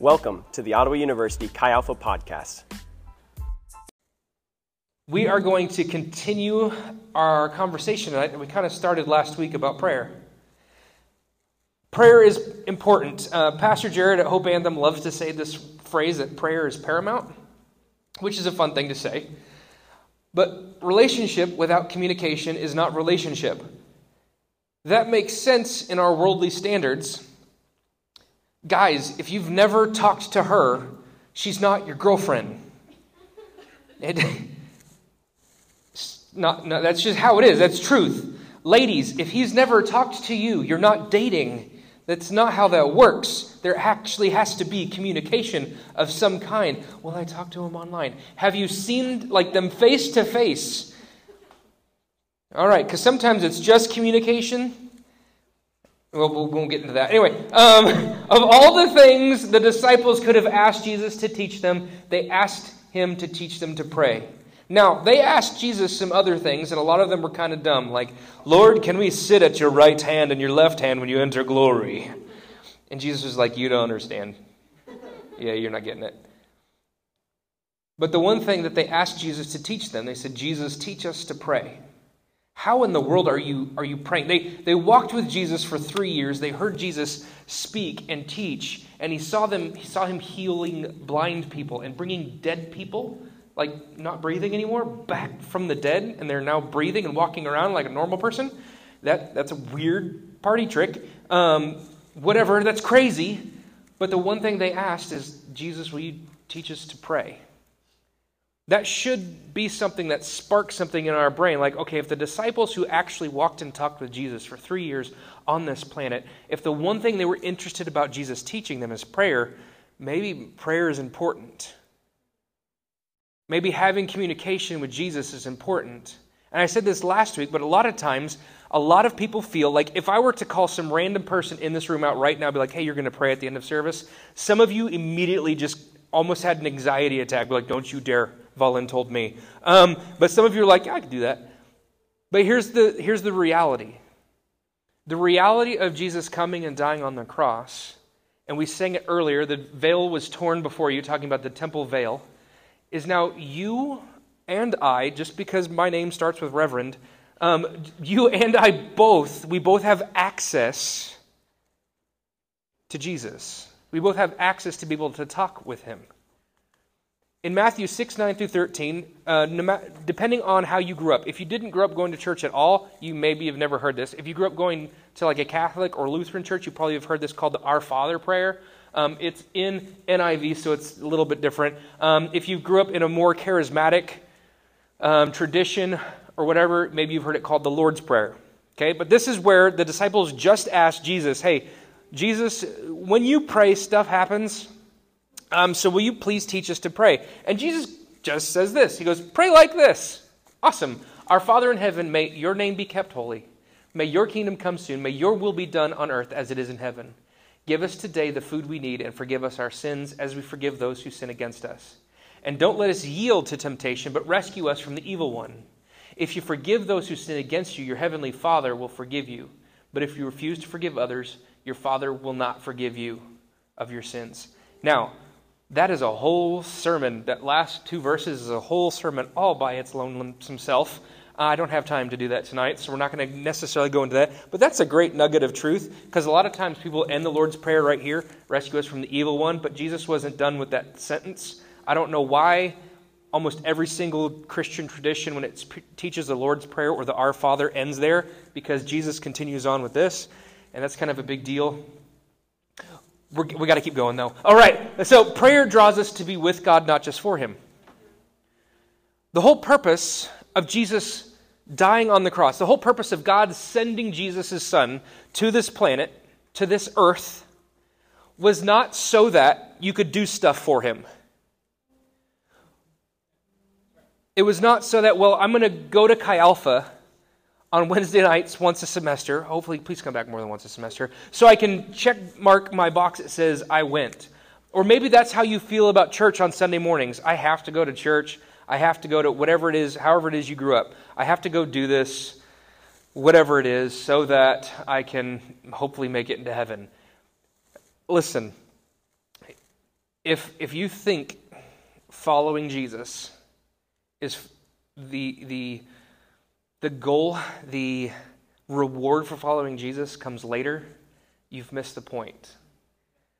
Welcome to the Ottawa University Chi Alpha podcast. We are going to continue our conversation tonight, that we kind of started last week about prayer. Prayer is important. Uh, Pastor Jared at Hope Anthem loves to say this phrase that prayer is paramount, which is a fun thing to say. But relationship without communication is not relationship. That makes sense in our worldly standards. Guys, if you've never talked to her, she's not your girlfriend. It, not, no, that's just how it is. That's truth. Ladies, if he's never talked to you, you're not dating. That's not how that works. There actually has to be communication of some kind. Well, I talked to him online. Have you seen like them face to face? All right, because sometimes it's just communication. Well, we won't get into that. Anyway, um, of all the things the disciples could have asked Jesus to teach them, they asked him to teach them to pray. Now, they asked Jesus some other things, and a lot of them were kind of dumb, like, Lord, can we sit at your right hand and your left hand when you enter glory? And Jesus was like, You don't understand. yeah, you're not getting it. But the one thing that they asked Jesus to teach them, they said, Jesus, teach us to pray. How in the world are you, are you praying? They, they walked with Jesus for three years. They heard Jesus speak and teach, and he saw, them, he saw him healing blind people and bringing dead people like not breathing anymore, back from the dead, and they're now breathing and walking around like a normal person. That, that's a weird party trick. Um, whatever, that's crazy. But the one thing they asked is, Jesus, will you teach us to pray? That should be something that sparks something in our brain. Like, okay, if the disciples who actually walked and talked with Jesus for three years on this planet, if the one thing they were interested about Jesus teaching them is prayer, maybe prayer is important. Maybe having communication with Jesus is important. And I said this last week, but a lot of times, a lot of people feel like if I were to call some random person in this room out right now, be like, hey, you're going to pray at the end of service, some of you immediately just almost had an anxiety attack. Be like, don't you dare. Volin told me. Um, but some of you are like, yeah, I can do that. But here's the, here's the reality the reality of Jesus coming and dying on the cross, and we sang it earlier, the veil was torn before you, talking about the temple veil is now you and I, just because my name starts with Reverend, um, you and I both, we both have access to Jesus. We both have access to be able to talk with him. In Matthew 6, 9 through 13, uh, depending on how you grew up, if you didn't grow up going to church at all, you maybe have never heard this. If you grew up going to like a Catholic or Lutheran church, you probably have heard this called the Our Father prayer. Um, it's in NIV, so it's a little bit different. Um, if you grew up in a more charismatic um, tradition or whatever, maybe you've heard it called the Lord's Prayer. Okay, but this is where the disciples just asked Jesus, "Hey, Jesus, when you pray, stuff happens. Um, so will you please teach us to pray?" And Jesus just says this. He goes, "Pray like this." Awesome. Our Father in heaven, may your name be kept holy. May your kingdom come soon. May your will be done on earth as it is in heaven. Give us today the food we need and forgive us our sins as we forgive those who sin against us. And don't let us yield to temptation, but rescue us from the evil one. If you forgive those who sin against you, your heavenly Father will forgive you. But if you refuse to forgive others, your Father will not forgive you of your sins. Now, that is a whole sermon. That last two verses is a whole sermon all by its lonesome self. I don't have time to do that tonight, so we're not going to necessarily go into that. But that's a great nugget of truth because a lot of times people end the Lord's Prayer right here rescue us from the evil one, but Jesus wasn't done with that sentence. I don't know why almost every single Christian tradition, when it teaches the Lord's Prayer or the Our Father, ends there because Jesus continues on with this, and that's kind of a big deal. We're, we got to keep going, though. All right, so prayer draws us to be with God, not just for Him. The whole purpose of Jesus dying on the cross, the whole purpose of God sending Jesus, son, to this planet, to this earth, was not so that you could do stuff for him. It was not so that, well, I'm going to go to Chi Alpha on Wednesday nights once a semester. Hopefully, please come back more than once a semester. So I can check mark my box that says I went. Or maybe that's how you feel about church on Sunday mornings. I have to go to church. I have to go to whatever it is, however it is you grew up. I have to go do this, whatever it is, so that I can hopefully make it into heaven. Listen, if, if you think following Jesus is the, the, the goal, the reward for following Jesus comes later, you've missed the point.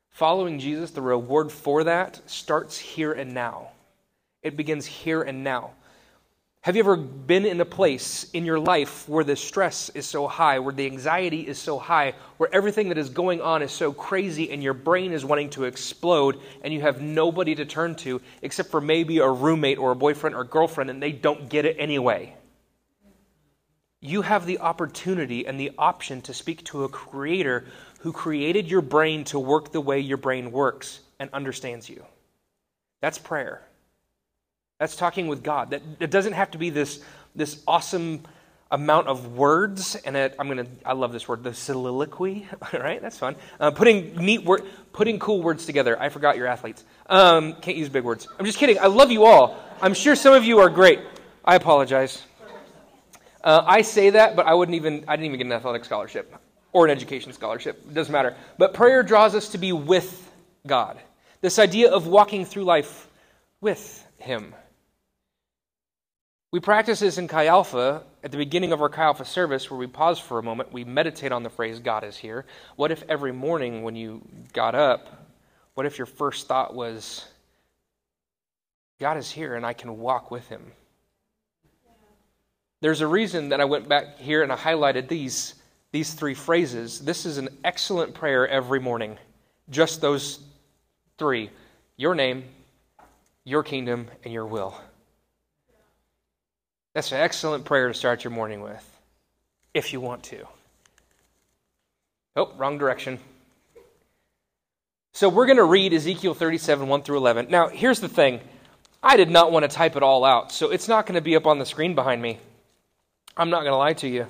Following Jesus, the reward for that starts here and now. It begins here and now. Have you ever been in a place in your life where the stress is so high, where the anxiety is so high, where everything that is going on is so crazy and your brain is wanting to explode and you have nobody to turn to except for maybe a roommate or a boyfriend or girlfriend and they don't get it anyway? You have the opportunity and the option to speak to a creator who created your brain to work the way your brain works and understands you. That's prayer. That's talking with God. That it doesn't have to be this, this awesome amount of words and it, I'm gonna I love this word the soliloquy right? That's fun. Uh, putting neat word putting cool words together. I forgot your athletes. Um, can't use big words. I'm just kidding. I love you all. I'm sure some of you are great. I apologize uh, I say that but I wouldn't even I didn't even get an athletic scholarship or an education scholarship. It doesn't matter. But prayer draws us to be with God. This idea of walking through life with Him. We practice this in Chi Alpha at the beginning of our Chi Alpha service, where we pause for a moment, we meditate on the phrase, God is here. What if every morning when you got up, what if your first thought was, God is here and I can walk with him? There's a reason that I went back here and I highlighted these, these three phrases. This is an excellent prayer every morning. Just those three your name, your kingdom, and your will. That's an excellent prayer to start your morning with, if you want to. Oh, wrong direction. So we're going to read Ezekiel 37, 1 through 11. Now, here's the thing I did not want to type it all out, so it's not going to be up on the screen behind me. I'm not going to lie to you.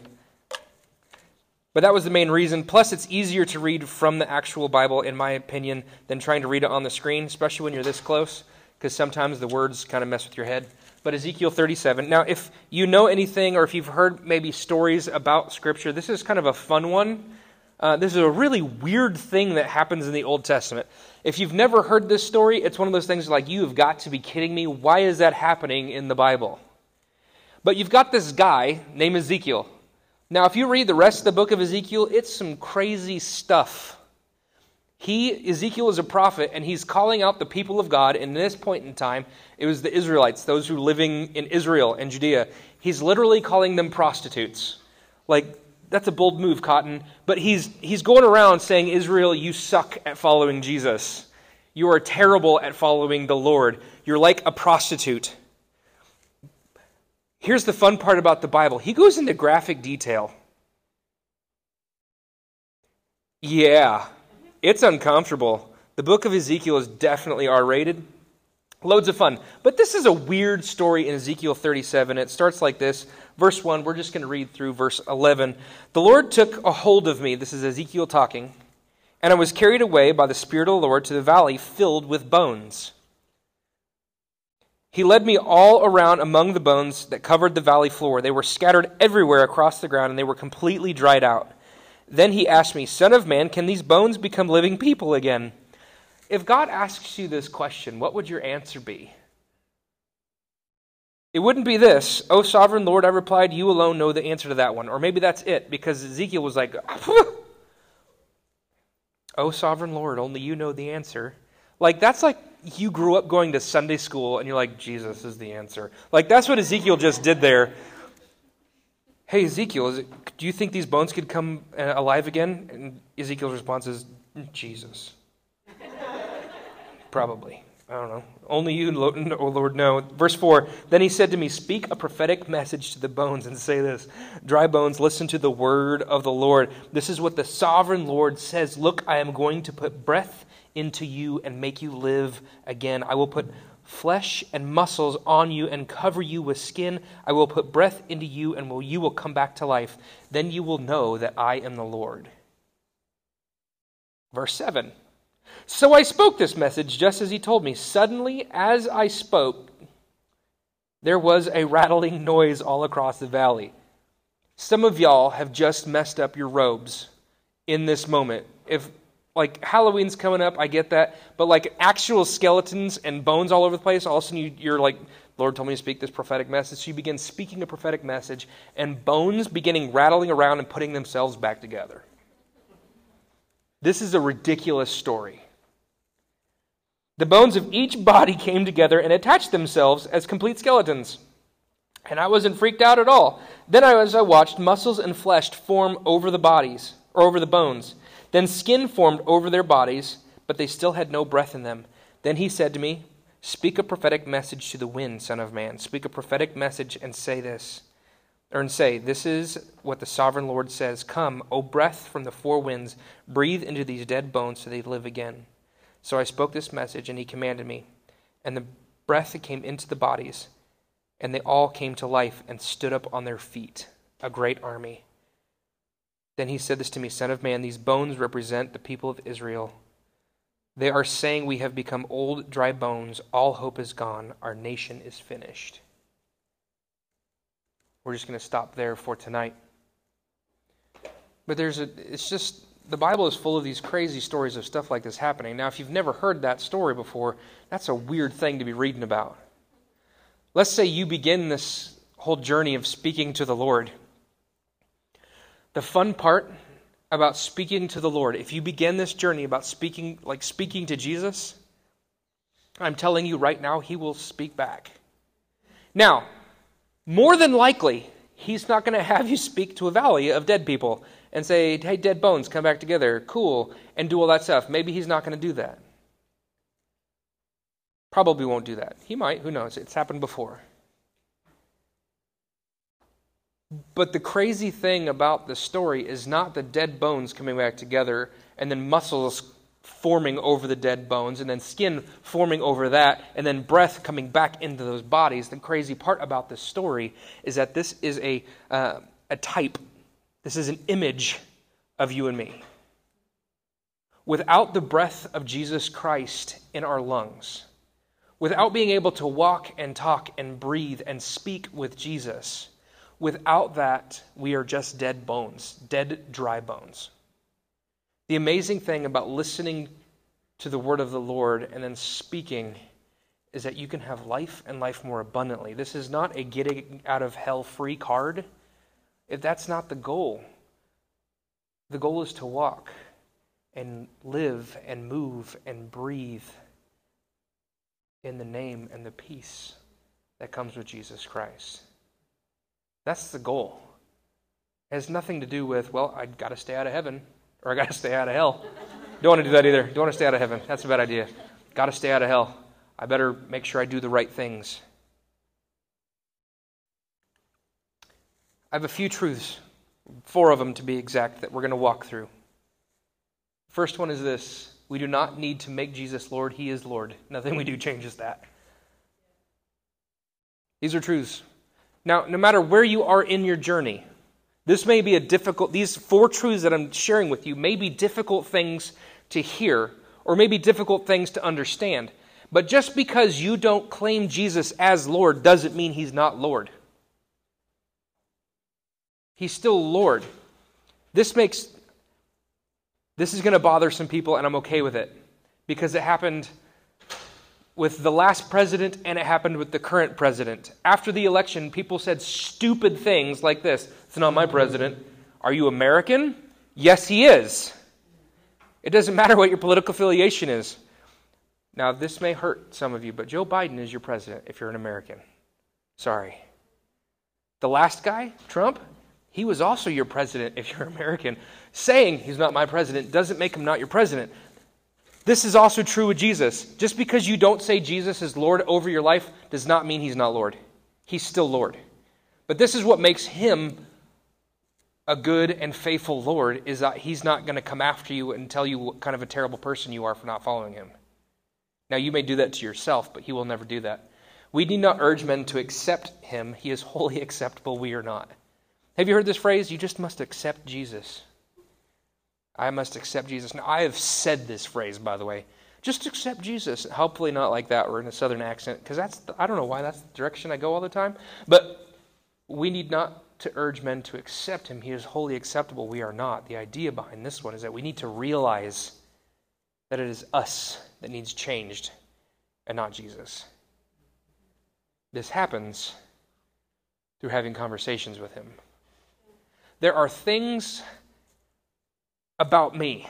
But that was the main reason. Plus, it's easier to read from the actual Bible, in my opinion, than trying to read it on the screen, especially when you're this close, because sometimes the words kind of mess with your head but Ezekiel 37. Now, if you know anything or if you've heard maybe stories about Scripture, this is kind of a fun one. Uh, this is a really weird thing that happens in the Old Testament. If you've never heard this story, it's one of those things like, you have got to be kidding me. Why is that happening in the Bible? But you've got this guy named Ezekiel. Now, if you read the rest of the book of Ezekiel, it's some crazy stuff. He, Ezekiel, is a prophet, and he's calling out the people of God. And in this point in time, it was the Israelites, those who living in Israel and Judea. He's literally calling them prostitutes. Like, that's a bold move, Cotton. But he's, he's going around saying, Israel, you suck at following Jesus. You are terrible at following the Lord. You're like a prostitute. Here's the fun part about the Bible he goes into graphic detail. Yeah. It's uncomfortable. The book of Ezekiel is definitely R rated. Loads of fun. But this is a weird story in Ezekiel 37. It starts like this. Verse 1, we're just going to read through verse 11. The Lord took a hold of me. This is Ezekiel talking. And I was carried away by the Spirit of the Lord to the valley filled with bones. He led me all around among the bones that covered the valley floor. They were scattered everywhere across the ground, and they were completely dried out. Then he asked me, Son of man, can these bones become living people again? If God asks you this question, what would your answer be? It wouldn't be this, Oh, sovereign Lord, I replied, You alone know the answer to that one. Or maybe that's it, because Ezekiel was like, Oh, sovereign Lord, only you know the answer. Like, that's like you grew up going to Sunday school and you're like, Jesus is the answer. Like, that's what Ezekiel just did there. Hey, Ezekiel, it, do you think these bones could come uh, alive again? And Ezekiel's response is, Jesus. Probably. I don't know. Only you, O Lord, know. Verse 4 Then he said to me, Speak a prophetic message to the bones and say this Dry bones, listen to the word of the Lord. This is what the sovereign Lord says Look, I am going to put breath into you and make you live again. I will put flesh and muscles on you and cover you with skin. I will put breath into you and will, you will come back to life. Then you will know that I am the Lord. Verse 7 So I spoke this message just as he told me. Suddenly, as I spoke, there was a rattling noise all across the valley. Some of y'all have just messed up your robes in this moment. If Like Halloween's coming up, I get that. But like actual skeletons and bones all over the place, all of a sudden you, you're like, Lord told me to speak this prophetic message. So you begin speaking a prophetic message, and bones beginning rattling around and putting themselves back together. This is a ridiculous story. The bones of each body came together and attached themselves as complete skeletons. And I wasn't freaked out at all. Then, as I watched, muscles and flesh form over the bodies, or over the bones. Then skin formed over their bodies, but they still had no breath in them. Then he said to me, Speak a prophetic message to the wind, Son of Man. Speak a prophetic message and say this. Or and say, This is what the sovereign Lord says Come, O breath from the four winds, breathe into these dead bones so they live again. So I spoke this message, and he commanded me. And the breath came into the bodies, and they all came to life and stood up on their feet, a great army. Then he said this to me Son of man, these bones represent the people of Israel. They are saying, We have become old, dry bones. All hope is gone. Our nation is finished. We're just going to stop there for tonight. But there's a, it's just, the Bible is full of these crazy stories of stuff like this happening. Now, if you've never heard that story before, that's a weird thing to be reading about. Let's say you begin this whole journey of speaking to the Lord the fun part about speaking to the Lord, if you begin this journey about speaking, like speaking to Jesus, I'm telling you right now, he will speak back. Now, more than likely, he's not going to have you speak to a valley of dead people and say, hey, dead bones, come back together, cool, and do all that stuff. Maybe he's not going to do that. Probably won't do that. He might, who knows? It's happened before. But the crazy thing about the story is not the dead bones coming back together and then muscles forming over the dead bones and then skin forming over that and then breath coming back into those bodies. The crazy part about this story is that this is a, uh, a type, this is an image of you and me. Without the breath of Jesus Christ in our lungs, without being able to walk and talk and breathe and speak with Jesus, Without that, we are just dead bones, dead, dry bones. The amazing thing about listening to the word of the Lord and then speaking is that you can have life and life more abundantly. This is not a getting out of hell free card. If that's not the goal, the goal is to walk and live and move and breathe in the name and the peace that comes with Jesus Christ. That's the goal. It has nothing to do with, well, I got to stay out of heaven or I got to stay out of hell. Don't want to do that either. Don't want to stay out of heaven. That's a bad idea. Got to stay out of hell. I better make sure I do the right things. I have a few truths, four of them to be exact, that we're going to walk through. First one is this we do not need to make Jesus Lord, He is Lord. Nothing we do changes that. These are truths. Now, no matter where you are in your journey, this may be a difficult, these four truths that I'm sharing with you may be difficult things to hear or maybe difficult things to understand. But just because you don't claim Jesus as Lord doesn't mean he's not Lord. He's still Lord. This makes, this is going to bother some people, and I'm okay with it because it happened with the last president and it happened with the current president. After the election, people said stupid things like this It's not my president. Are you American? Yes, he is. It doesn't matter what your political affiliation is. Now, this may hurt some of you, but Joe Biden is your president if you're an American. Sorry. The last guy, Trump, he was also your president if you're American. Saying he's not my president doesn't make him not your president. This is also true with Jesus. Just because you don't say Jesus is Lord over your life does not mean he's not Lord. He's still Lord. But this is what makes him a good and faithful Lord is that he's not going to come after you and tell you what kind of a terrible person you are for not following him. Now, you may do that to yourself, but he will never do that. We need not urge men to accept him. He is wholly acceptable. We are not. Have you heard this phrase? You just must accept Jesus. I must accept Jesus. Now, I have said this phrase, by the way. Just accept Jesus. Hopefully, not like that or in a southern accent, because that's, the, I don't know why that's the direction I go all the time. But we need not to urge men to accept him. He is wholly acceptable. We are not. The idea behind this one is that we need to realize that it is us that needs changed and not Jesus. This happens through having conversations with Him. There are things about me,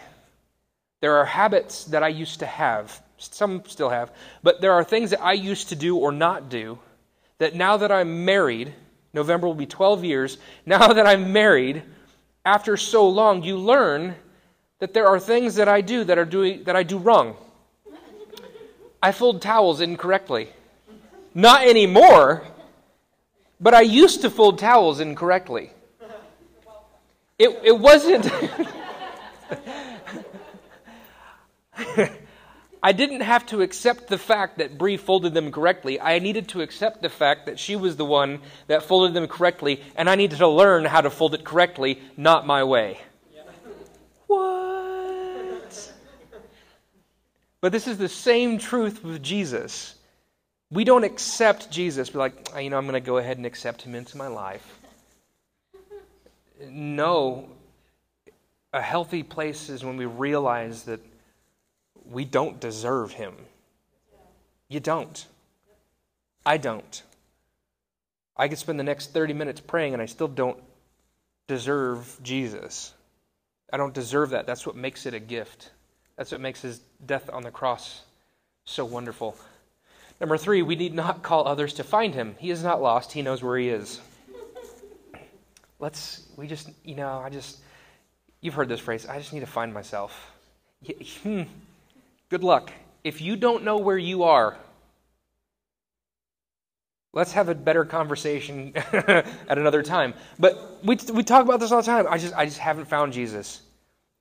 there are habits that I used to have, some still have, but there are things that I used to do or not do that now that I'm married, November will be 12 years, now that I'm married, after so long, you learn that there are things that I do that, are doing, that I do wrong. I fold towels incorrectly. Not anymore, but I used to fold towels incorrectly. It, it wasn't. I didn't have to accept the fact that Bree folded them correctly. I needed to accept the fact that she was the one that folded them correctly, and I needed to learn how to fold it correctly, not my way. Yeah. What? But this is the same truth with Jesus. We don't accept Jesus. We're like, ah, you know, I'm going to go ahead and accept him into my life. No. A healthy place is when we realize that we don't deserve him. You don't. I don't. I could spend the next 30 minutes praying and I still don't deserve Jesus. I don't deserve that. That's what makes it a gift. That's what makes his death on the cross so wonderful. Number three, we need not call others to find him. He is not lost, he knows where he is. Let's, we just, you know, I just, you've heard this phrase, I just need to find myself. Hmm. Good luck. If you don't know where you are, let's have a better conversation at another time. But we, we talk about this all the time. I just, I just haven't found Jesus.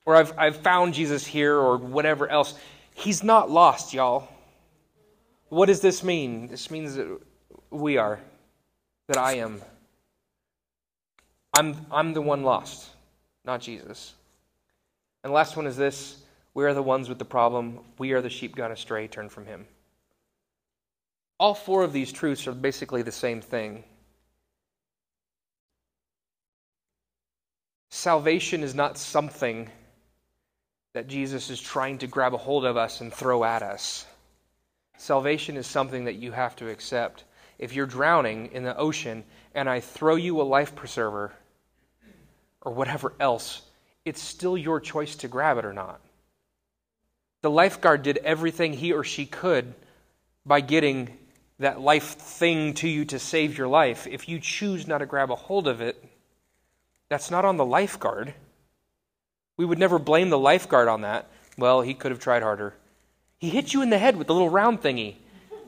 Or I've, I've found Jesus here or whatever else. He's not lost, y'all. What does this mean? This means that we are, that I am. I'm, I'm the one lost, not Jesus. And the last one is this we are the ones with the problem. We are the sheep gone astray, turn from him. All four of these truths are basically the same thing. Salvation is not something that Jesus is trying to grab a hold of us and throw at us. Salvation is something that you have to accept. If you're drowning in the ocean and I throw you a life preserver or whatever else, it's still your choice to grab it or not. The lifeguard did everything he or she could by getting that life thing to you to save your life. If you choose not to grab a hold of it, that's not on the lifeguard. We would never blame the lifeguard on that. Well, he could have tried harder. He hit you in the head with the little round thingy.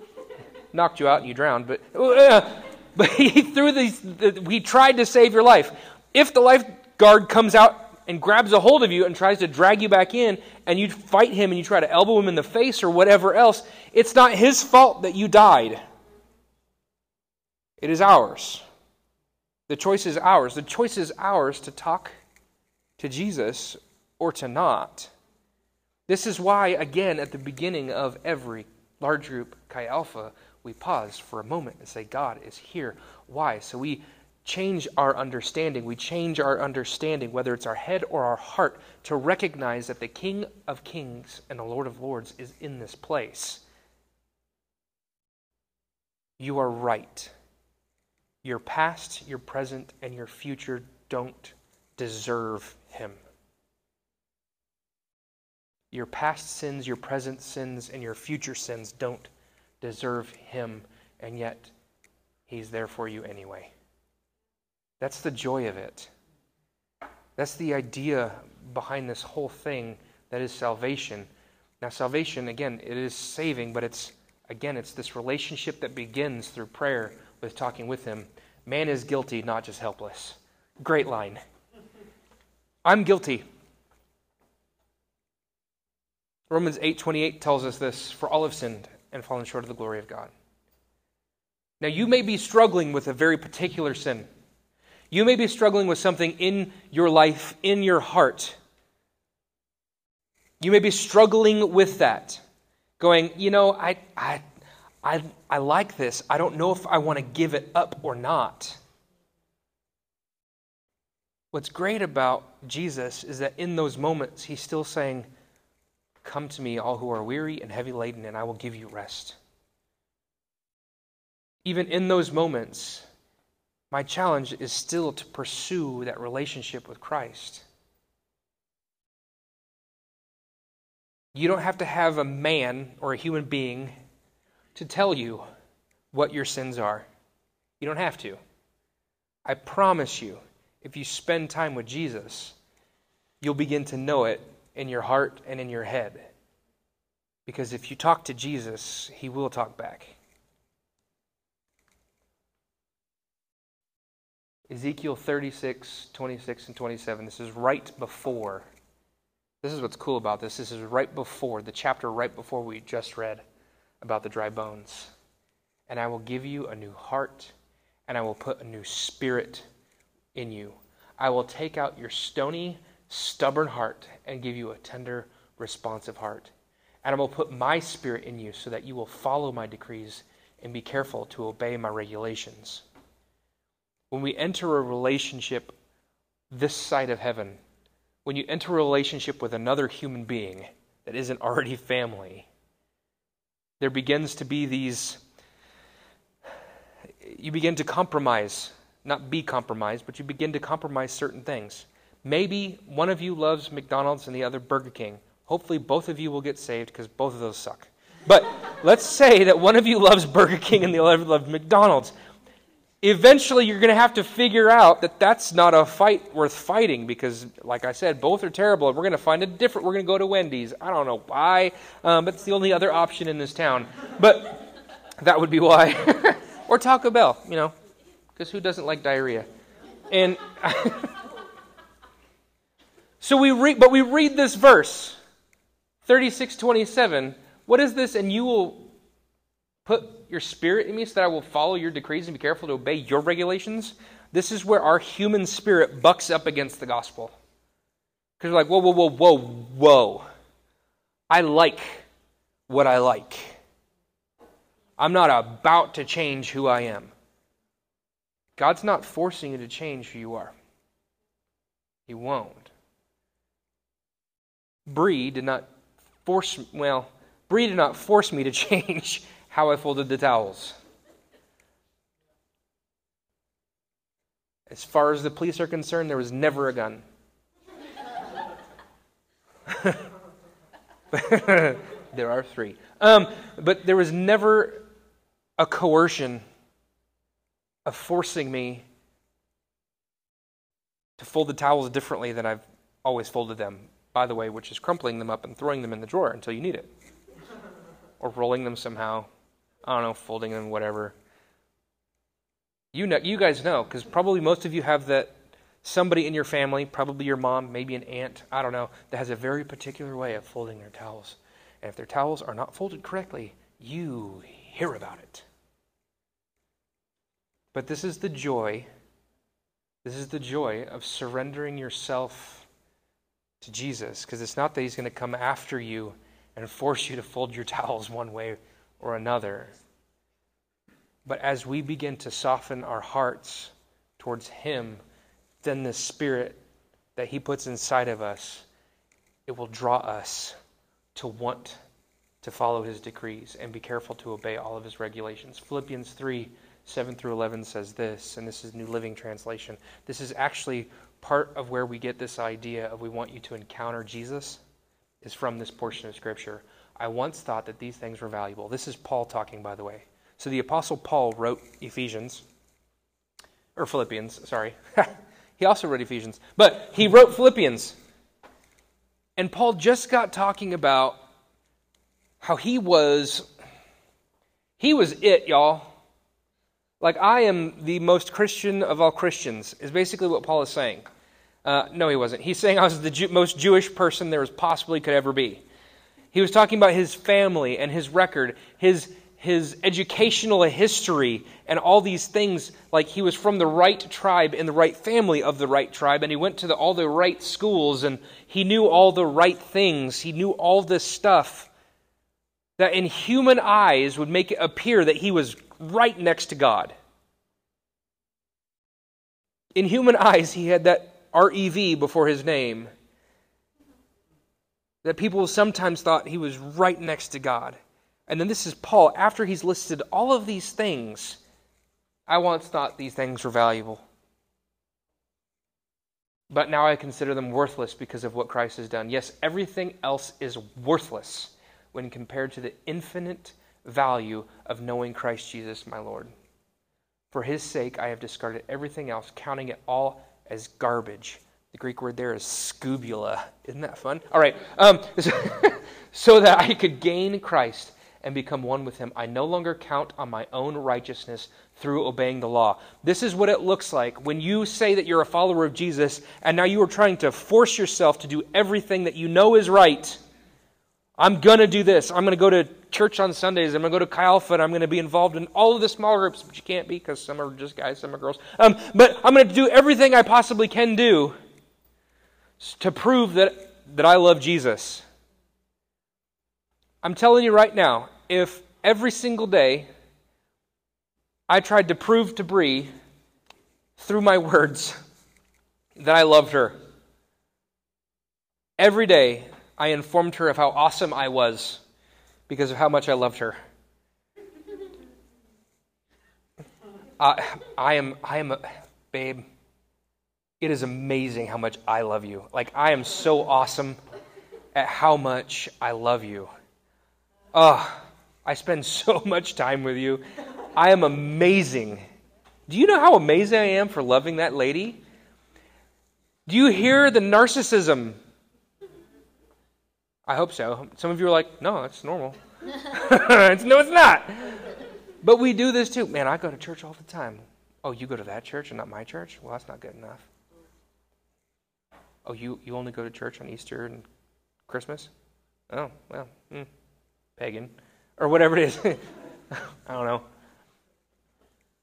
Knocked you out and you drowned, but uh, but he threw these he tried to save your life. If the lifeguard comes out and grabs a hold of you and tries to drag you back in, and you fight him and you try to elbow him in the face or whatever else, it's not his fault that you died. It is ours. The choice is ours. The choice is ours to talk to Jesus or to not. This is why, again, at the beginning of every large group Chi Alpha, we pause for a moment and say, God is here. Why? So we change our understanding. We change our understanding, whether it's our head or our heart, to recognize that the King of Kings and the Lord of Lords is in this place. You are right. Your past, your present, and your future don't deserve Him. Your past sins, your present sins, and your future sins don't deserve Him, and yet He's there for you anyway. That's the joy of it. That's the idea behind this whole thing that is salvation. Now, salvation, again, it is saving, but it's, again, it's this relationship that begins through prayer with talking with Him. Man is guilty, not just helpless. Great line. I'm guilty. Romans 8:28 tells us this, for all have sinned and fallen short of the glory of God. Now you may be struggling with a very particular sin. You may be struggling with something in your life, in your heart. You may be struggling with that. Going, you know, I, I, I, I like this. I don't know if I want to give it up or not. What's great about Jesus is that in those moments, he's still saying, Come to me, all who are weary and heavy laden, and I will give you rest. Even in those moments, my challenge is still to pursue that relationship with Christ. You don't have to have a man or a human being to tell you what your sins are. You don't have to. I promise you, if you spend time with Jesus, you'll begin to know it in your heart and in your head. Because if you talk to Jesus, he will talk back. Ezekiel 36, 26, and 27. This is right before. This is what's cool about this. This is right before, the chapter right before we just read about the dry bones. And I will give you a new heart, and I will put a new spirit in you. I will take out your stony, stubborn heart and give you a tender, responsive heart. And I will put my spirit in you so that you will follow my decrees and be careful to obey my regulations. When we enter a relationship this side of heaven, when you enter a relationship with another human being that isn't already family, there begins to be these, you begin to compromise, not be compromised, but you begin to compromise certain things. Maybe one of you loves McDonald's and the other Burger King. Hopefully, both of you will get saved because both of those suck. But let's say that one of you loves Burger King and the other loves McDonald's eventually you're going to have to figure out that that's not a fight worth fighting because like i said both are terrible and we're going to find a different we're going to go to wendy's. I don't know why um, but it's the only other option in this town. But that would be why. Or taco bell you know because who doesn't like diarrhea? And so we read but we read this verse 3627 what is this? And you will put your spirit in me so that I will follow your decrees and be careful to obey your regulations. This is where our human spirit bucks up against the gospel. Because we're like, whoa, whoa, whoa, whoa, whoa. I like what I like. I'm not about to change who I am. God's not forcing you to change who you are. He won't. Bree did not force, well, Bree did not force me to change how I folded the towels. As far as the police are concerned, there was never a gun. there are three. Um, but there was never a coercion of forcing me to fold the towels differently than I've always folded them, by the way, which is crumpling them up and throwing them in the drawer until you need it, or rolling them somehow I don't know, folding them, whatever. You know, you guys know, because probably most of you have that somebody in your family, probably your mom, maybe an aunt, I don't know, that has a very particular way of folding their towels. And if their towels are not folded correctly, you hear about it. But this is the joy, this is the joy of surrendering yourself to Jesus, because it's not that He's going to come after you and force you to fold your towels one way or another. But as we begin to soften our hearts towards Him, then the Spirit that He puts inside of us, it will draw us to want to follow His decrees and be careful to obey all of His regulations. Philippians 3 7 through 11 says this, and this is New Living Translation. This is actually part of where we get this idea of we want you to encounter Jesus, is from this portion of Scripture. I once thought that these things were valuable. This is Paul talking, by the way. So the Apostle Paul wrote Ephesians, or Philippians, sorry. he also wrote Ephesians, but he wrote Philippians. And Paul just got talking about how he was, he was it, y'all. Like, I am the most Christian of all Christians, is basically what Paul is saying. Uh, no, he wasn't. He's saying I was the Jew- most Jewish person there was possibly could ever be. He was talking about his family and his record, his, his educational history, and all these things. Like he was from the right tribe in the right family of the right tribe, and he went to the, all the right schools, and he knew all the right things. He knew all this stuff that in human eyes would make it appear that he was right next to God. In human eyes, he had that REV before his name. That people sometimes thought he was right next to God. And then this is Paul, after he's listed all of these things. I once thought these things were valuable. But now I consider them worthless because of what Christ has done. Yes, everything else is worthless when compared to the infinite value of knowing Christ Jesus, my Lord. For his sake, I have discarded everything else, counting it all as garbage. The Greek word there is skubala. Isn't that fun? All right. Um, so that I could gain Christ and become one with him. I no longer count on my own righteousness through obeying the law. This is what it looks like when you say that you're a follower of Jesus and now you are trying to force yourself to do everything that you know is right. I'm going to do this. I'm going to go to church on Sundays. I'm going to go to Chi Alpha and I'm going to be involved in all of the small groups, but you can't be because some are just guys, some are girls. Um, but I'm going to do everything I possibly can do to prove that, that I love Jesus. I'm telling you right now, if every single day I tried to prove to Bree through my words that I loved her, every day I informed her of how awesome I was because of how much I loved her. I, I am, I am, a, babe. It is amazing how much I love you. Like I am so awesome at how much I love you. Oh, I spend so much time with you. I am amazing. Do you know how amazing I am for loving that lady? Do you hear the narcissism I hope so. Some of you are like, no, it's normal. it's, no, it's not. But we do this too. Man, I go to church all the time. Oh, you go to that church and not my church? Well, that's not good enough. Oh, you, you only go to church on Easter and Christmas? Oh, well, mm, pagan. Or whatever it is. I don't know.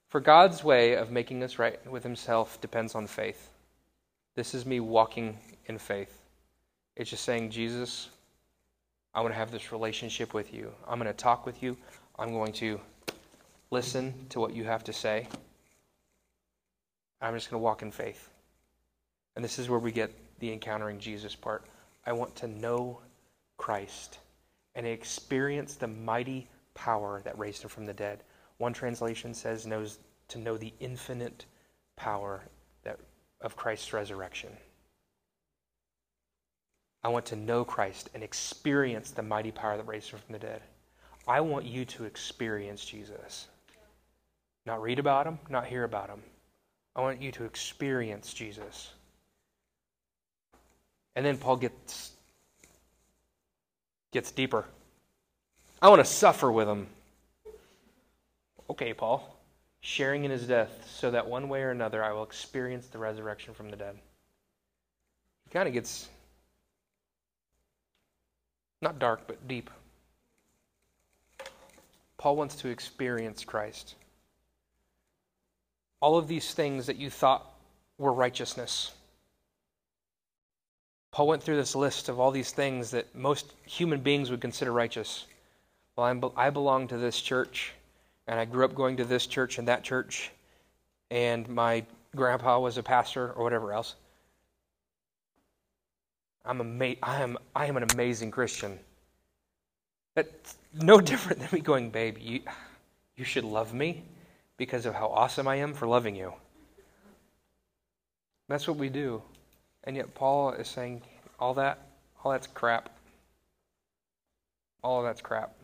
For God's way of making us right with Himself depends on faith. This is me walking in faith. It's just saying, Jesus, I want to have this relationship with you. I'm going to talk with you. I'm going to listen to what you have to say. I'm just going to walk in faith. And this is where we get the encountering Jesus part. I want to know Christ and experience the mighty power that raised him from the dead. One translation says knows to know the infinite power that, of Christ's resurrection. I want to know Christ and experience the mighty power that raised him from the dead. I want you to experience Jesus. Not read about him, not hear about him. I want you to experience Jesus. And then Paul gets gets deeper. I want to suffer with him. Okay, Paul. Sharing in his death so that one way or another I will experience the resurrection from the dead. He kind of gets not dark, but deep. Paul wants to experience Christ. All of these things that you thought were righteousness. Paul went through this list of all these things that most human beings would consider righteous. Well, I'm, i belong to this church, and I grew up going to this church and that church, and my grandpa was a pastor or whatever else. I'm ama- I am I am an amazing Christian. That's no different than me going, babe, you, you should love me because of how awesome I am for loving you. That's what we do. And yet Paul is saying all that all that's crap. All of that's crap.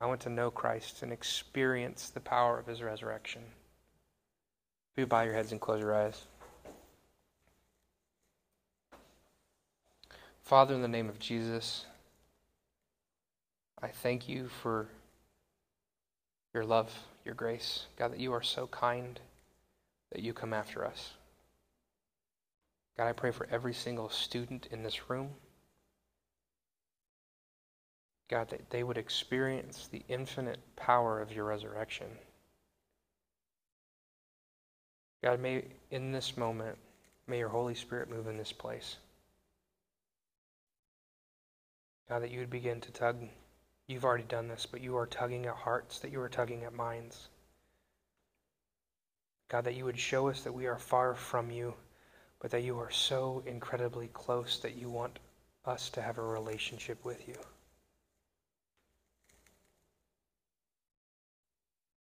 I want to know Christ and experience the power of his resurrection. If you bow your heads and close your eyes. Father, in the name of Jesus, I thank you for your love, your grace. God, that you are so kind that you come after us. God, I pray for every single student in this room. God, that they would experience the infinite power of your resurrection. God, may in this moment, may your Holy Spirit move in this place. God, that you would begin to tug. You've already done this, but you are tugging at hearts, that you are tugging at minds. God, that you would show us that we are far from you, but that you are so incredibly close that you want us to have a relationship with you.